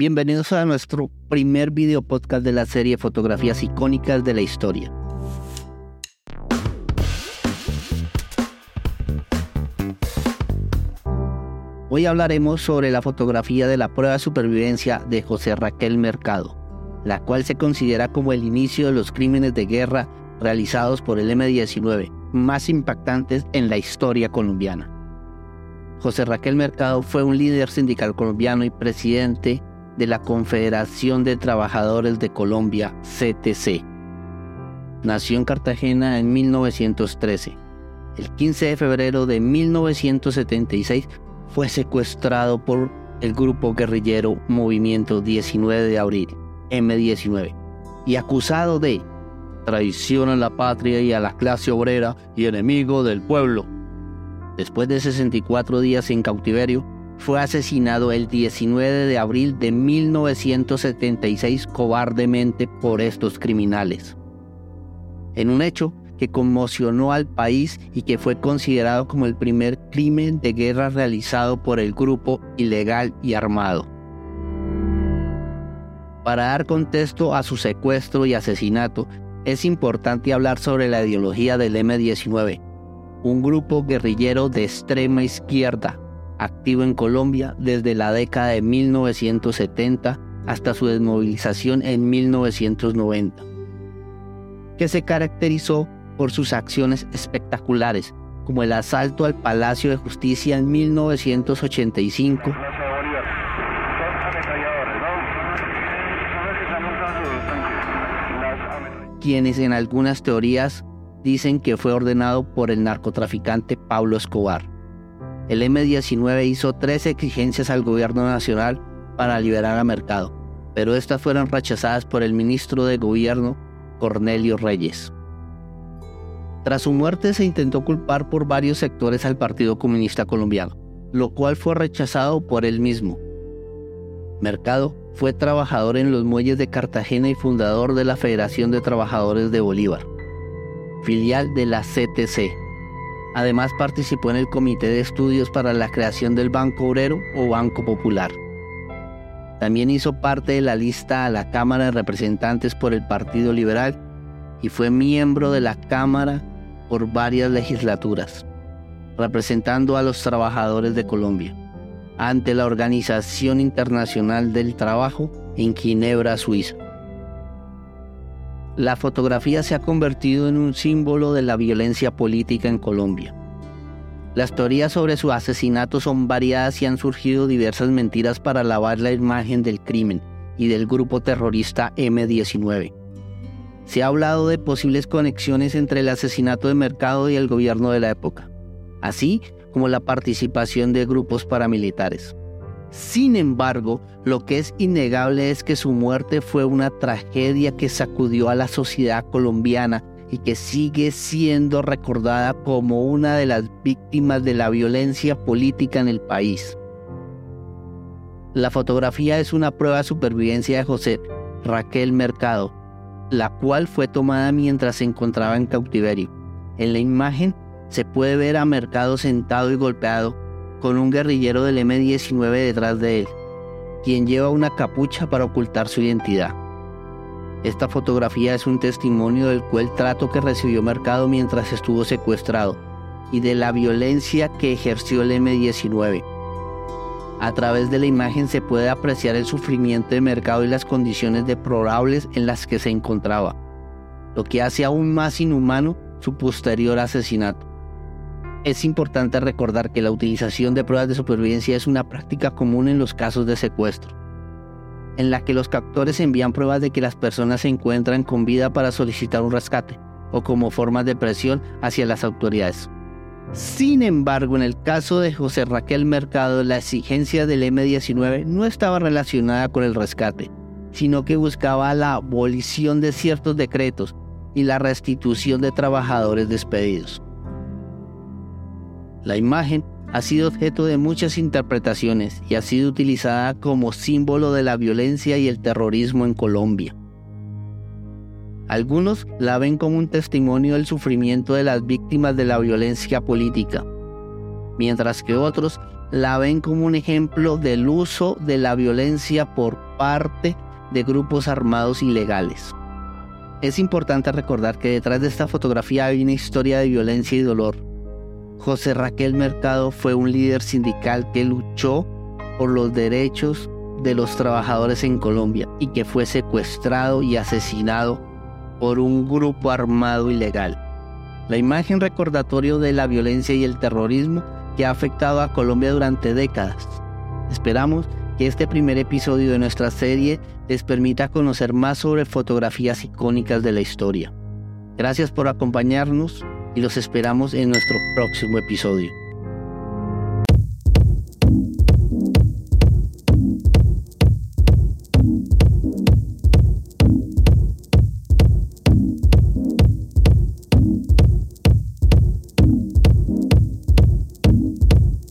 Bienvenidos a nuestro primer video podcast de la serie Fotografías icónicas de la historia. Hoy hablaremos sobre la fotografía de la prueba de supervivencia de José Raquel Mercado, la cual se considera como el inicio de los crímenes de guerra realizados por el M-19 más impactantes en la historia colombiana. José Raquel Mercado fue un líder sindical colombiano y presidente de la Confederación de Trabajadores de Colombia, CTC. Nació en Cartagena en 1913. El 15 de febrero de 1976 fue secuestrado por el grupo guerrillero Movimiento 19 de Abril, M19, y acusado de traición a la patria y a la clase obrera y enemigo del pueblo. Después de 64 días en cautiverio, fue asesinado el 19 de abril de 1976 cobardemente por estos criminales. En un hecho que conmocionó al país y que fue considerado como el primer crimen de guerra realizado por el grupo ilegal y armado. Para dar contexto a su secuestro y asesinato, es importante hablar sobre la ideología del M-19, un grupo guerrillero de extrema izquierda activo en Colombia desde la década de 1970 hasta su desmovilización en 1990, que se caracterizó por sus acciones espectaculares, como el asalto al Palacio de Justicia en 1985, quienes en algunas teorías dicen que fue ordenado por el narcotraficante Pablo Escobar el M-19 hizo tres exigencias al gobierno nacional para liberar a Mercado, pero estas fueron rechazadas por el ministro de Gobierno, Cornelio Reyes. Tras su muerte se intentó culpar por varios sectores al Partido Comunista Colombiano, lo cual fue rechazado por él mismo. Mercado fue trabajador en los muelles de Cartagena y fundador de la Federación de Trabajadores de Bolívar, filial de la CTC, Además participó en el Comité de Estudios para la creación del Banco Obrero o Banco Popular. También hizo parte de la lista a la Cámara de Representantes por el Partido Liberal y fue miembro de la Cámara por varias legislaturas, representando a los trabajadores de Colombia ante la Organización Internacional del Trabajo en Ginebra, Suiza la fotografía se ha convertido en un símbolo de la violencia política en Colombia. Las teorías sobre su asesinato son variadas y han surgido diversas mentiras para lavar la imagen del crimen y del grupo terrorista M-19. Se ha hablado de posibles conexiones entre el asesinato de Mercado y el gobierno de la época, así como la participación de grupos paramilitares. Sin embargo, lo que es innegable es que su muerte fue una tragedia que sacudió a la sociedad colombiana y que sigue siendo recordada como una de las víctimas de la violencia política en el país. La fotografía es una prueba de supervivencia de José Raquel Mercado, la cual fue tomada mientras se encontraba en cautiverio. En la imagen se puede ver a Mercado sentado y golpeado con un guerrillero del M-19 detrás de él, quien lleva una capucha para ocultar su identidad. Esta fotografía es un testimonio del cual trato que recibió Mercado mientras estuvo secuestrado y de la violencia que ejerció el M-19. A través de la imagen se puede apreciar el sufrimiento de Mercado y las condiciones deplorables en las que se encontraba, lo que hace aún más inhumano su posterior asesinato. Es importante recordar que la utilización de pruebas de supervivencia es una práctica común en los casos de secuestro, en la que los captores envían pruebas de que las personas se encuentran con vida para solicitar un rescate o como forma de presión hacia las autoridades. Sin embargo, en el caso de José Raquel Mercado, la exigencia del M-19 no estaba relacionada con el rescate, sino que buscaba la abolición de ciertos decretos y la restitución de trabajadores despedidos. La imagen ha sido objeto de muchas interpretaciones y ha sido utilizada como símbolo de la violencia y el terrorismo en Colombia. Algunos la ven como un testimonio del sufrimiento de las víctimas de la violencia política, mientras que otros la ven como un ejemplo del uso de la violencia por parte de grupos armados ilegales. Es importante recordar que detrás de esta fotografía hay una historia de violencia y dolor. José Raquel Mercado fue un líder sindical que luchó por los derechos de los trabajadores en Colombia y que fue secuestrado y asesinado por un grupo armado ilegal. La imagen recordatorio de la violencia y el terrorismo que ha afectado a Colombia durante décadas. Esperamos que este primer episodio de nuestra serie les permita conocer más sobre fotografías icónicas de la historia. Gracias por acompañarnos y los esperamos en nuestro próximo episodio.